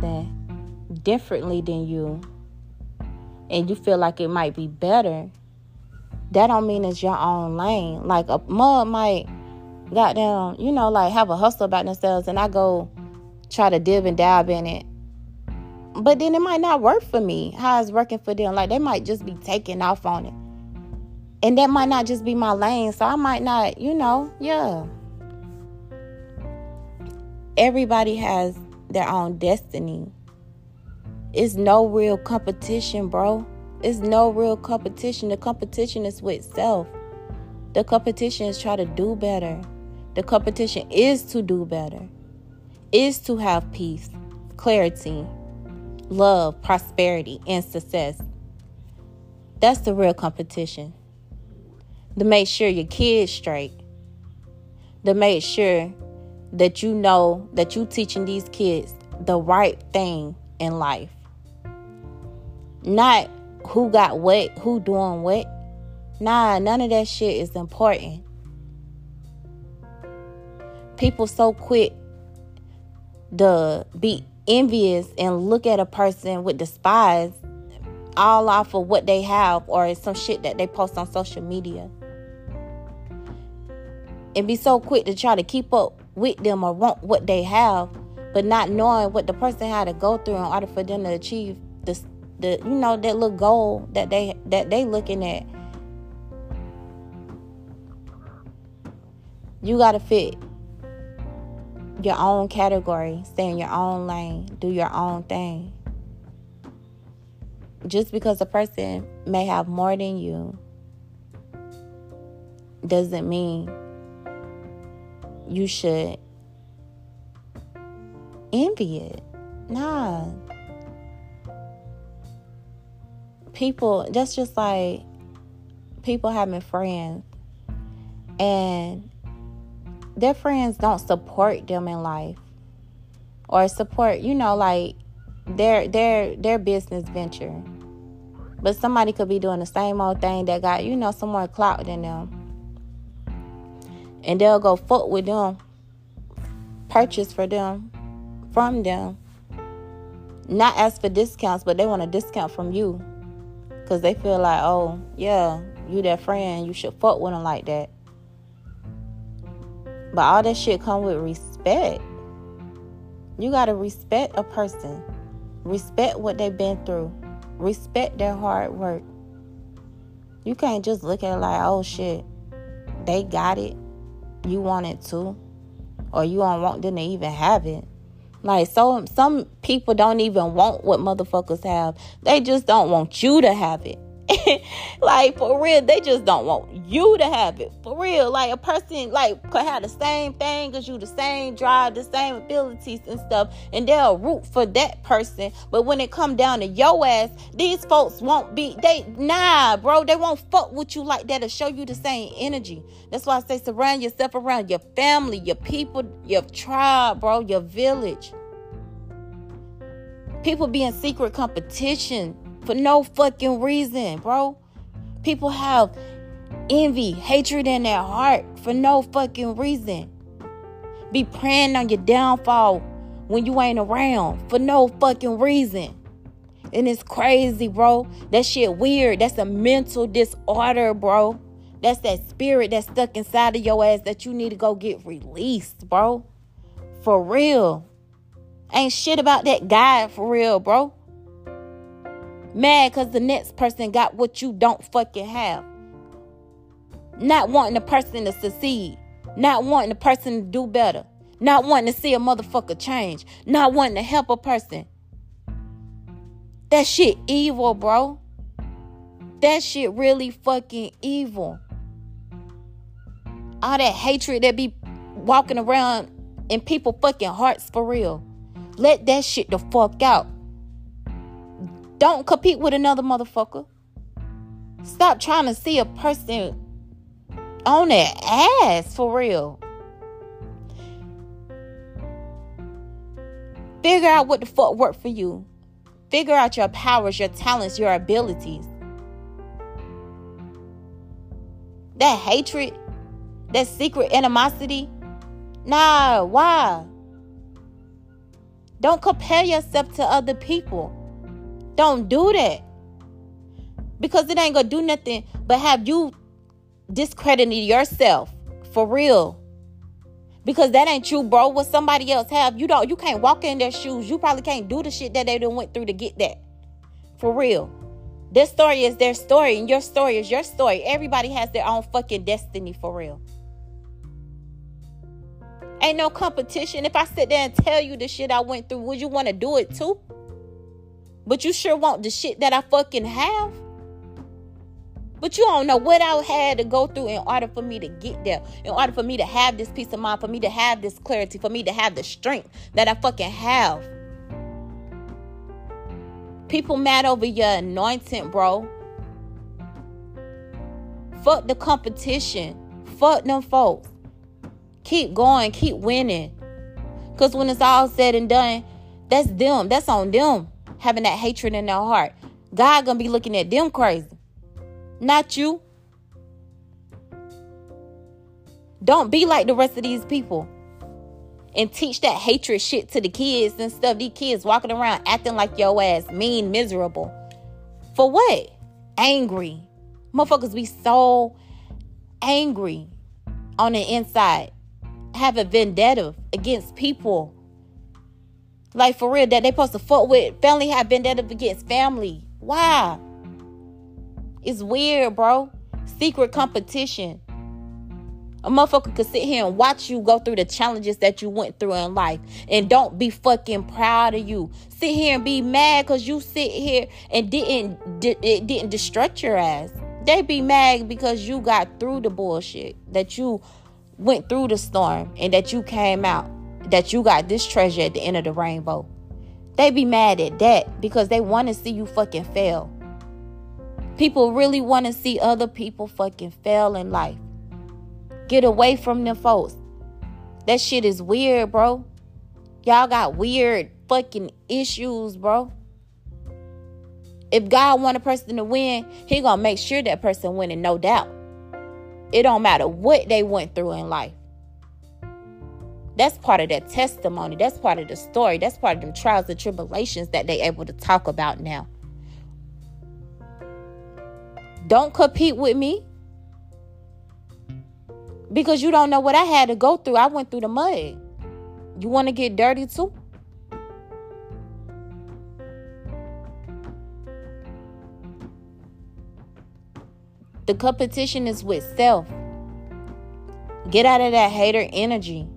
something differently than you and you feel like it might be better, that don't mean it's your own lane. Like a mud might goddamn, you know, like have a hustle about themselves and I go try to dib and dab in it. But then it might not work for me. How it's working for them. Like they might just be taking off on it. And that might not just be my lane. So I might not, you know, yeah. Everybody has their own destiny. It's no real competition, bro. It's no real competition. The competition is with self. The competition is try to do better. The competition is to do better. Is to have peace, clarity, love, prosperity, and success. That's the real competition. To make sure your kids straight. To make sure that you know that you teaching these kids the right thing in life. Not who got what, who doing what. Nah, none of that shit is important. People so quick to be envious and look at a person with despise all off of what they have or some shit that they post on social media. And be so quick to try to keep up with them or want what they have, but not knowing what the person had to go through in order for them to achieve this the you know that little goal that they that they looking at. You got to fit your own category stay in your own lane do your own thing. Just because a person may have more than you doesn't mean you should envy it. Nah. People that's just like people having friends. And their friends don't support them in life. Or support you know like their their their business venture. But somebody could be doing the same old thing that got you know some more clout than them and they'll go fuck with them purchase for them from them not ask for discounts but they want a discount from you because they feel like, oh, yeah, you their friend, you should fuck with them like that. But all that shit come with respect. You gotta respect a person. Respect what they've been through. Respect their hard work. You can't just look at it like, oh shit, they got it. You want it too. Or you don't want them to even have it. Like so some people don't even want what motherfuckers have. They just don't want you to have it. like for real, they just don't want you to have it. For real, like a person like could have the same thing as you, the same drive, the same abilities and stuff, and they'll root for that person. But when it come down to your ass, these folks won't be they nah, bro. They won't fuck with you like that to show you the same energy. That's why I say surround yourself around your family, your people, your tribe, bro, your village. People be in secret competition for no fucking reason, bro. People have envy, hatred in their heart for no fucking reason. Be praying on your downfall when you ain't around for no fucking reason. And it's crazy, bro. That shit weird. That's a mental disorder, bro. That's that spirit that's stuck inside of your ass that you need to go get released, bro. For real. Ain't shit about that guy for real, bro. Mad because the next person got what you don't fucking have. Not wanting the person to succeed. Not wanting the person to do better. Not wanting to see a motherfucker change. Not wanting to help a person. That shit evil, bro. That shit really fucking evil. All that hatred that be walking around in people fucking hearts for real. Let that shit the fuck out. Don't compete with another motherfucker. Stop trying to see a person on their ass for real. Figure out what the fuck worked for you. Figure out your powers, your talents, your abilities. That hatred, that secret animosity. Nah, why? Don't compare yourself to other people. Don't do that. Because it ain't gonna do nothing but have you discredited yourself for real. Because that ain't you, bro. What somebody else have, you don't you can't walk in their shoes. You probably can't do the shit that they done went through to get that. For real. Their story is their story, and your story is your story. Everybody has their own fucking destiny for real. Ain't no competition. If I sit there and tell you the shit I went through, would you want to do it too? But you sure want the shit that I fucking have. But you don't know what I had to go through in order for me to get there, in order for me to have this peace of mind, for me to have this clarity, for me to have the strength that I fucking have. People mad over your anointing, bro. Fuck the competition. Fuck them folks. Keep going, keep winning. Because when it's all said and done, that's them. That's on them having that hatred in their heart. God gonna be looking at them crazy. Not you. Don't be like the rest of these people and teach that hatred shit to the kids and stuff. These kids walking around acting like your ass mean, miserable. For what? Angry. Motherfuckers be so angry on the inside. Have a vendetta against people. Like for real, that they supposed to fuck with. Family have vendetta against family. Why? It's weird, bro. Secret competition. A motherfucker could sit here and watch you go through the challenges that you went through in life and don't be fucking proud of you. Sit here and be mad because you sit here and didn't it didn't destruct your ass. They be mad because you got through the bullshit, that you went through the storm and that you came out, that you got this treasure at the end of the rainbow. They be mad at that because they want to see you fucking fail. People really want to see other people fucking fail in life. Get away from them folks. That shit is weird, bro. Y'all got weird fucking issues, bro. If God want a person to win, he gonna make sure that person winning, no doubt. It don't matter what they went through in life. That's part of their testimony. That's part of the story. That's part of them trials and tribulations that they able to talk about now. Don't compete with me because you don't know what I had to go through. I went through the mud. You want to get dirty too? The competition is with self. Get out of that hater energy.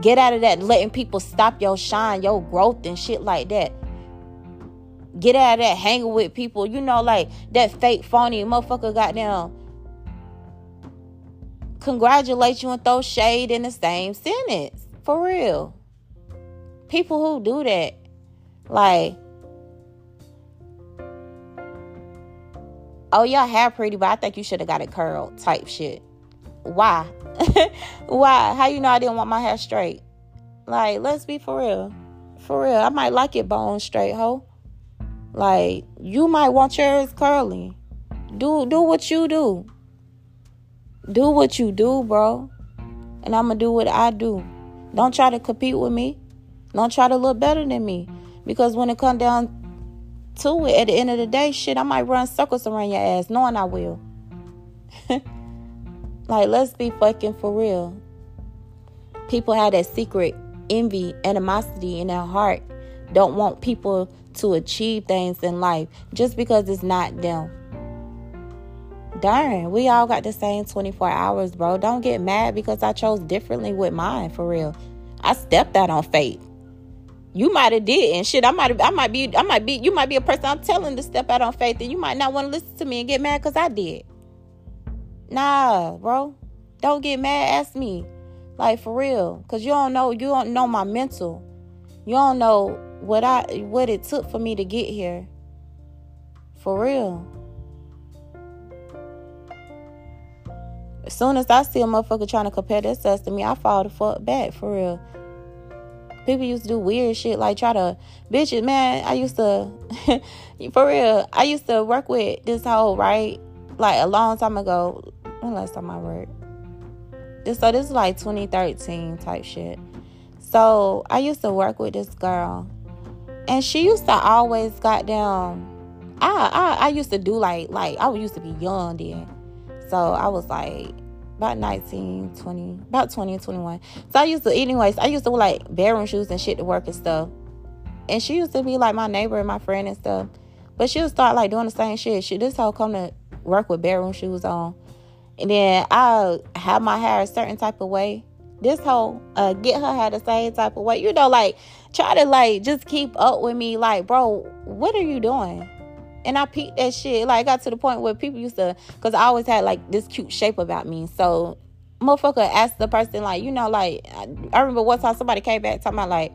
Get out of that letting people stop your shine, your growth, and shit like that. Get out of that hanging with people. You know, like that fake, phony motherfucker got down congratulate you and throw shade in the same sentence. For real. People who do that, like, oh, your hair pretty, but I think you should have got it curled type shit. Why? Why? How you know I didn't want my hair straight? Like, let's be for real. For real. I might like it bone straight, ho. Like, you might want yours curly. Do do what you do. Do what you do, bro. And I'm going to do what I do. Don't try to compete with me. Don't try to look better than me. Because when it come down to it, at the end of the day, shit, I might run circles around your ass, knowing I will. like, let's be fucking for real. People have that secret envy, animosity in their heart. Don't want people to achieve things in life just because it's not them darn, we all got the same 24 hours, bro. Don't get mad because I chose differently with mine, for real. I stepped out on faith. You might have did and shit. I might I might be I might be you might be a person I'm telling to step out on faith and you might not want to listen to me and get mad because I did. Nah, bro. Don't get mad. Ask me. Like for real. Cause you don't know you don't know my mental. You don't know what I what it took for me to get here. For real. As soon as I see a motherfucker trying to compare themselves to me, I fall the fuck back for real. People used to do weird shit like try to bitches, man. I used to for real. I used to work with this whole right like a long time ago. When last time I worked? So this is like 2013 type shit. So I used to work with this girl, and she used to always got down. I, I I used to do like like I used to be young then, so I was like about 19, 20, about 20 and 21. So I used to, anyways, I used to wear like bedroom shoes and shit to work and stuff. And she used to be like my neighbor and my friend and stuff. But she'll start like doing the same shit. She this whole come to work with bedroom shoes on. And then I'll have my hair a certain type of way. This whole uh, get her hair the same type of way. You know, like try to like just keep up with me. Like, bro, what are you doing? And I peeped that shit. Like, I got to the point where people used to, because I always had like this cute shape about me. So, motherfucker asked the person, like, you know, like, I, I remember one time somebody came back talking about, like,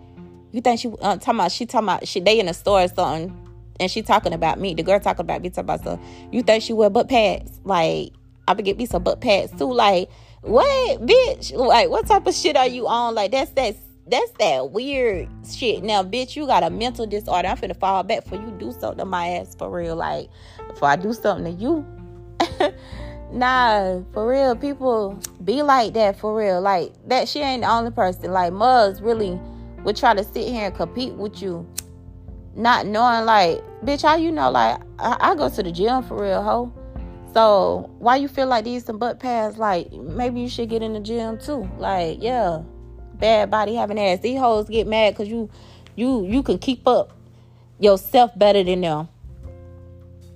you think she, uh, talking about, she talking about, she, they in the store or something and she talking about me. The girl talking about me, talking about you think she wear butt pads? Like I would get me some butt pads too. Like what, bitch? Like what type of shit are you on? Like that's that that's that weird shit. Now, bitch, you got a mental disorder. I'm finna fall back for you do something to my ass for real. Like before I do something to you. nah, for real. People be like that for real. Like that she ain't the only person. Like Muzz really would try to sit here and compete with you not knowing like, bitch, how you know like I, I go to the gym for real, ho. So why you feel like these some butt pads? Like maybe you should get in the gym too. Like yeah, bad body having ass. These hoes get mad because you you you can keep up yourself better than them,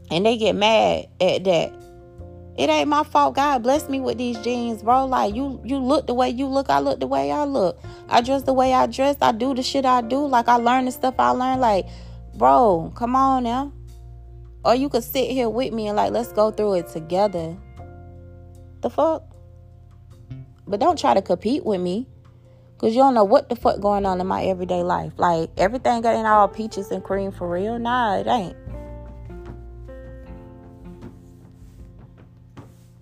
and they get mad at that. It ain't my fault. God bless me with these genes, bro. Like you, you look the way you look. I look the way I look. I dress the way I dress. I do the shit I do. Like I learn the stuff I learn. Like bro, come on now. Or you could sit here with me and like, let's go through it together. The fuck? But don't try to compete with me. Cause you don't know what the fuck going on in my everyday life. Like everything ain't all peaches and cream for real. Nah, it ain't.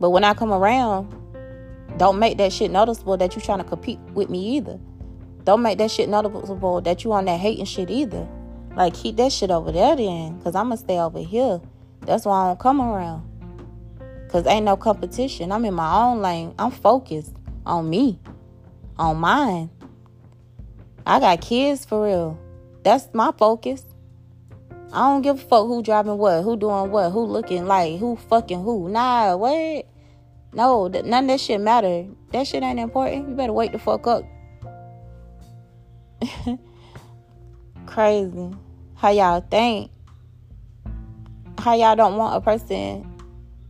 But when I come around, don't make that shit noticeable that you trying to compete with me either. Don't make that shit noticeable that you on that hating shit either. Like, keep that shit over there then, because I'm going to stay over here. That's why I don't come around. Because ain't no competition. I'm in my own lane. I'm focused on me, on mine. I got kids for real. That's my focus. I don't give a fuck who driving what, who doing what, who looking like, who fucking who. Nah, what? No, none of that shit matter. That shit ain't important. You better wake the fuck up. Crazy. How y'all think? How y'all don't want a person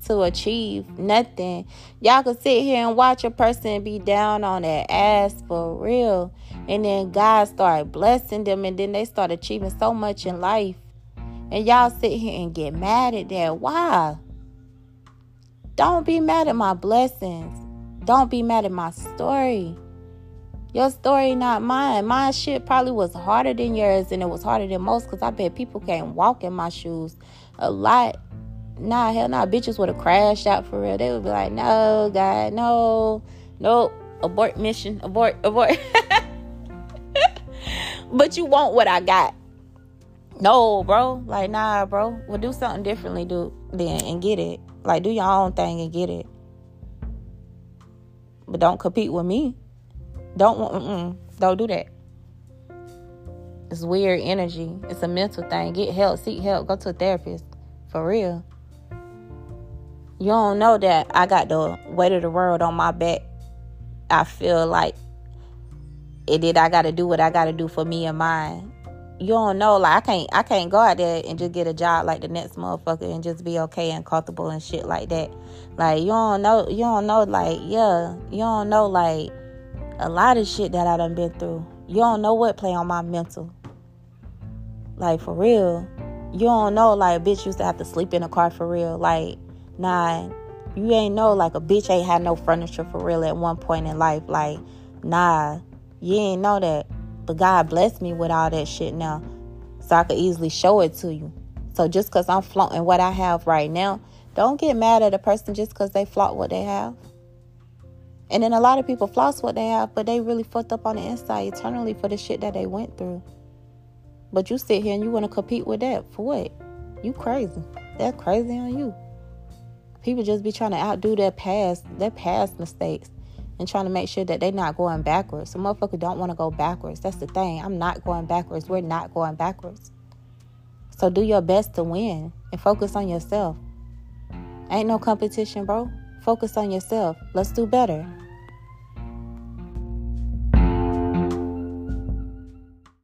to achieve nothing. Y'all could sit here and watch a person be down on their ass for real. And then God start blessing them and then they start achieving so much in life. And y'all sit here and get mad at that. Why? Don't be mad at my blessings. Don't be mad at my story. Your story, not mine. My shit probably was harder than yours, and it was harder than most because I bet people can't walk in my shoes a lot. Nah, hell nah. Bitches would have crashed out for real. They would be like, no, God, no, nope. Abort mission. Abort, abort. but you want what I got. No, bro. Like, nah, bro. Well, do something differently, dude, then and get it. Like, do your own thing and get it. But don't compete with me. Don't want mm don't do that. It's weird energy. It's a mental thing. Get help. Seek help. Go to a therapist. For real. You don't know that I got the weight of the world on my back. I feel like it did. I got to do what I got to do for me and mine you don't know like I can't I can't go out there and just get a job like the next motherfucker and just be okay and comfortable and shit like that. Like you don't know you don't know like yeah, you don't know like a lot of shit that I done been through. You don't know what play on my mental. Like for real. You don't know like a bitch used to have to sleep in a car for real. Like nah, you ain't know like a bitch ain't had no furniture for real at one point in life. Like nah, you ain't know that. But God blessed me with all that shit now. So I could easily show it to you. So just because I'm flaunting what I have right now, don't get mad at a person just because they flaunt what they have. And then a lot of people floss what they have, but they really fucked up on the inside eternally for the shit that they went through. But you sit here and you want to compete with that for what? You crazy. That's crazy on you. People just be trying to outdo their past, their past mistakes. and trying to make sure that they're not going backwards. Some motherfucker don't want to go backwards. That's the thing. I'm not going backwards. We're not going backwards. So do your best to win and focus on yourself. Ain't no competition, bro. Focus on yourself. Let's do better.